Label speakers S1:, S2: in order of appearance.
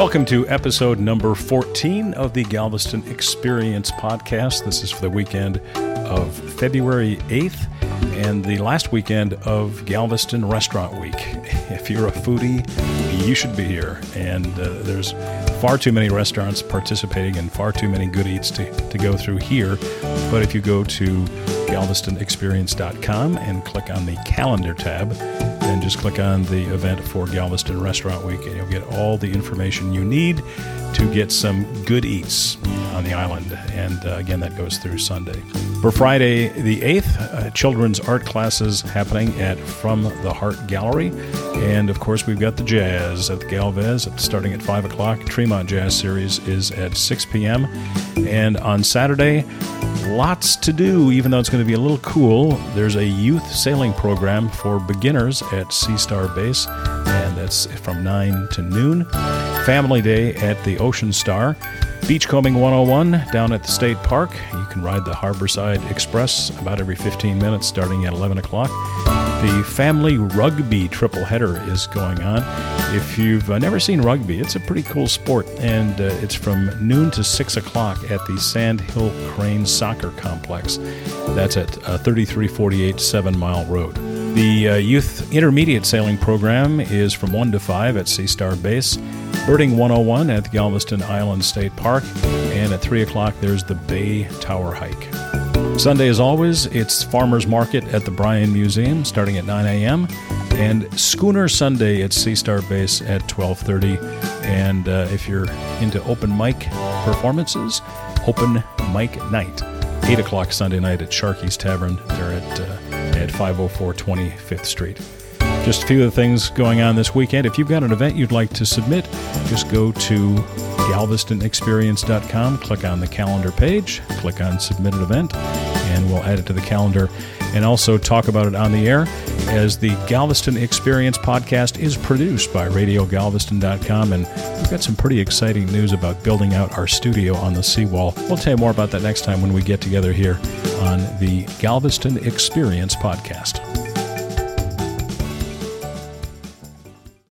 S1: Welcome to episode number 14 of the Galveston Experience podcast. This is for the weekend of February 8th and the last weekend of Galveston Restaurant Week. If you're a foodie, you should be here. And uh, there's far too many restaurants participating and far too many good eats to, to go through here. But if you go to galvestonexperience.com and click on the calendar tab, then just click on the event for Galveston Restaurant Week and you'll get all the information you need to get some good eats on the island. And uh, again, that goes through Sunday. For Friday the 8th, uh, children's art classes happening at From the Heart Gallery. And of course, we've got the jazz at the Galvez starting at 5 o'clock. Tremont Jazz Series is at 6 p.m. And on Saturday, lots to do, even though it's going to be a little cool. There's a youth sailing program for beginners at Sea Star Base, and that's from 9 to noon. Family Day at the Ocean Star. Beachcombing 101 down at the State Park. You can ride the Harborside Express about every 15 minutes starting at 11 o'clock. The Family Rugby Triple Header is going on. If you've uh, never seen rugby, it's a pretty cool sport, and uh, it's from noon to 6 o'clock at the Sand Hill Crane Soccer Complex. That's at uh, 3348 Seven Mile Road. The uh, Youth Intermediate Sailing Program is from 1 to 5 at Sea Star Base. Birding 101 at Galveston Island State Park. And at 3 o'clock, there's the Bay Tower Hike. Sunday, as always, it's Farmers Market at the Bryan Museum starting at 9 a.m. and Schooner Sunday at Sea Star Base at 12:30. And uh, if you're into open mic performances, open mic night, 8 o'clock Sunday night at Sharky's Tavern. They're at uh, at 504 25th Street. Just a few of the things going on this weekend. If you've got an event you'd like to submit, just go to galvestonexperience.com, click on the calendar page, click on submit an event, and we'll add it to the calendar and also talk about it on the air as the Galveston Experience podcast is produced by radiogalveston.com and we've got some pretty exciting news about building out our studio on the seawall. We'll tell you more about that next time when we get together here on the Galveston Experience podcast.